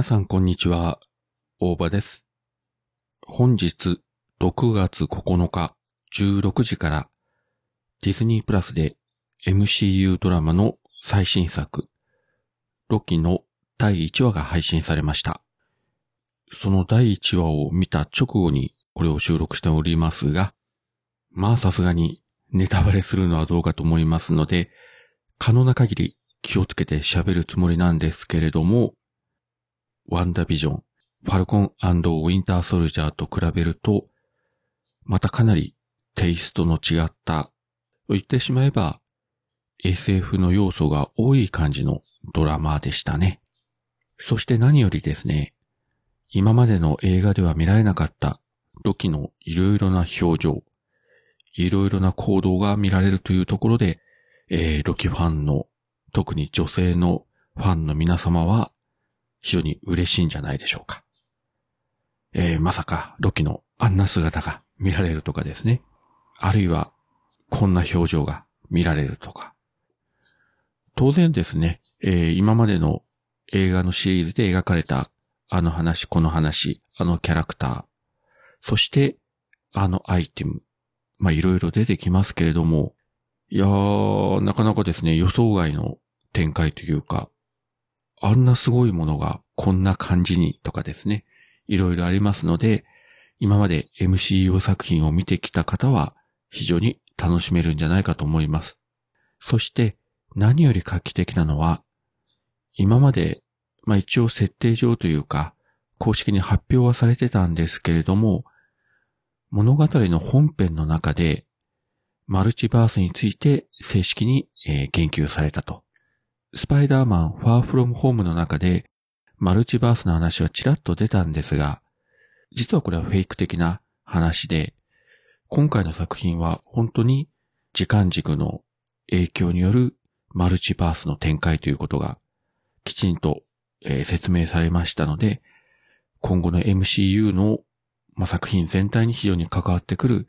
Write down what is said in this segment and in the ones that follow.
皆さんこんにちは、大場です。本日6月9日16時からディズニープラスで MCU ドラマの最新作、ロキの第1話が配信されました。その第1話を見た直後にこれを収録しておりますが、まあさすがにネタバレするのはどうかと思いますので、可能な限り気をつけて喋るつもりなんですけれども、ワンダビジョン、ファルコンウィンターソルジャーと比べると、またかなりテイストの違った、と言ってしまえば SF の要素が多い感じのドラマでしたね。そして何よりですね、今までの映画では見られなかったロキのいろいろな表情、いろいろな行動が見られるというところで、えー、ロキファンの、特に女性のファンの皆様は非常に嬉しいんじゃないでしょうか。えー、まさかロキのあんな姿が見られるとかですね。あるいはこんな表情が見られるとか。当然ですね、えー、今までの映画のシリーズで描かれたあの話、この話、あのキャラクター、そしてあのアイテム、まあいろいろ出てきますけれども、いやー、なかなかですね、予想外の展開というか、あんなすごいものがこんな感じにとかですね、いろいろありますので、今まで MCU 作品を見てきた方は非常に楽しめるんじゃないかと思います。そして何より画期的なのは、今まで、まあ一応設定上というか、公式に発表はされてたんですけれども、物語の本編の中で、マルチバースについて正式に、えー、言及されたと。スパイダーマンファーフロムホームの中で、マルチバースの話はちらっと出たんですが、実はこれはフェイク的な話で、今回の作品は本当に時間軸の影響によるマルチバースの展開ということがきちんと、説明されましたので、今後の MCU の、作品全体に非常に関わってくる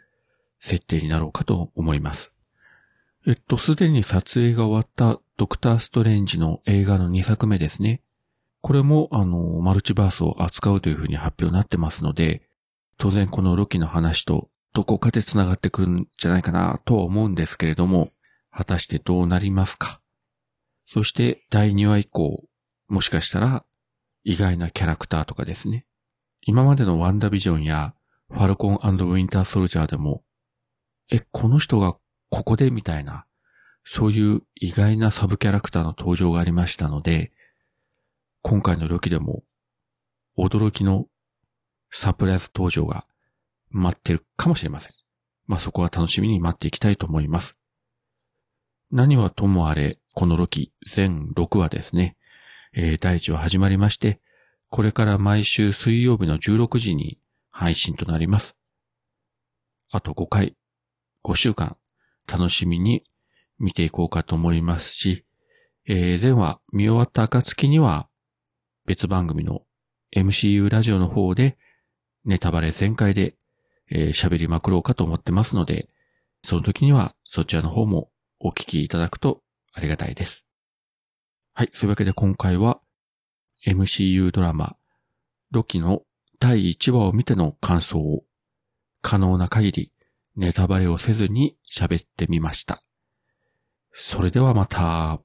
設定になろうかと思います。えっと、すでに撮影が終わったドクターストレンジの映画の2作目ですね。これも、あの、マルチバースを扱うというふうに発表になってますので、当然このロキの話とどこかで繋がってくるんじゃないかなとは思うんですけれども、果たしてどうなりますか？そして第2話以降、もしかしたら意外なキャラクターとかですね。今までのワンダビジョンやファルコンウィンターソルジャーでも、え、この人がここでみたいなそういう意外なサブキャラクターの登場がありましたので、今回のロキでも驚きのサプライズ登場が待ってるかもしれません。まあそこは楽しみに待っていきたいと思います。何はともあれ、このロキ全6話ですね、えー、第1話始まりまして、これから毎週水曜日の16時に配信となります。あと5回、5週間、楽しみに見ていこうかと思いますし、えー、前話見終わった暁には、別番組の MCU ラジオの方で、ネタバレ全開で、えー、喋りまくろうかと思ってますので、その時にはそちらの方もお聞きいただくとありがたいです。はい、そういうわけで今回は MCU ドラマ、ロキの第1話を見ての感想を可能な限りネタバレをせずに喋ってみました。それではまた。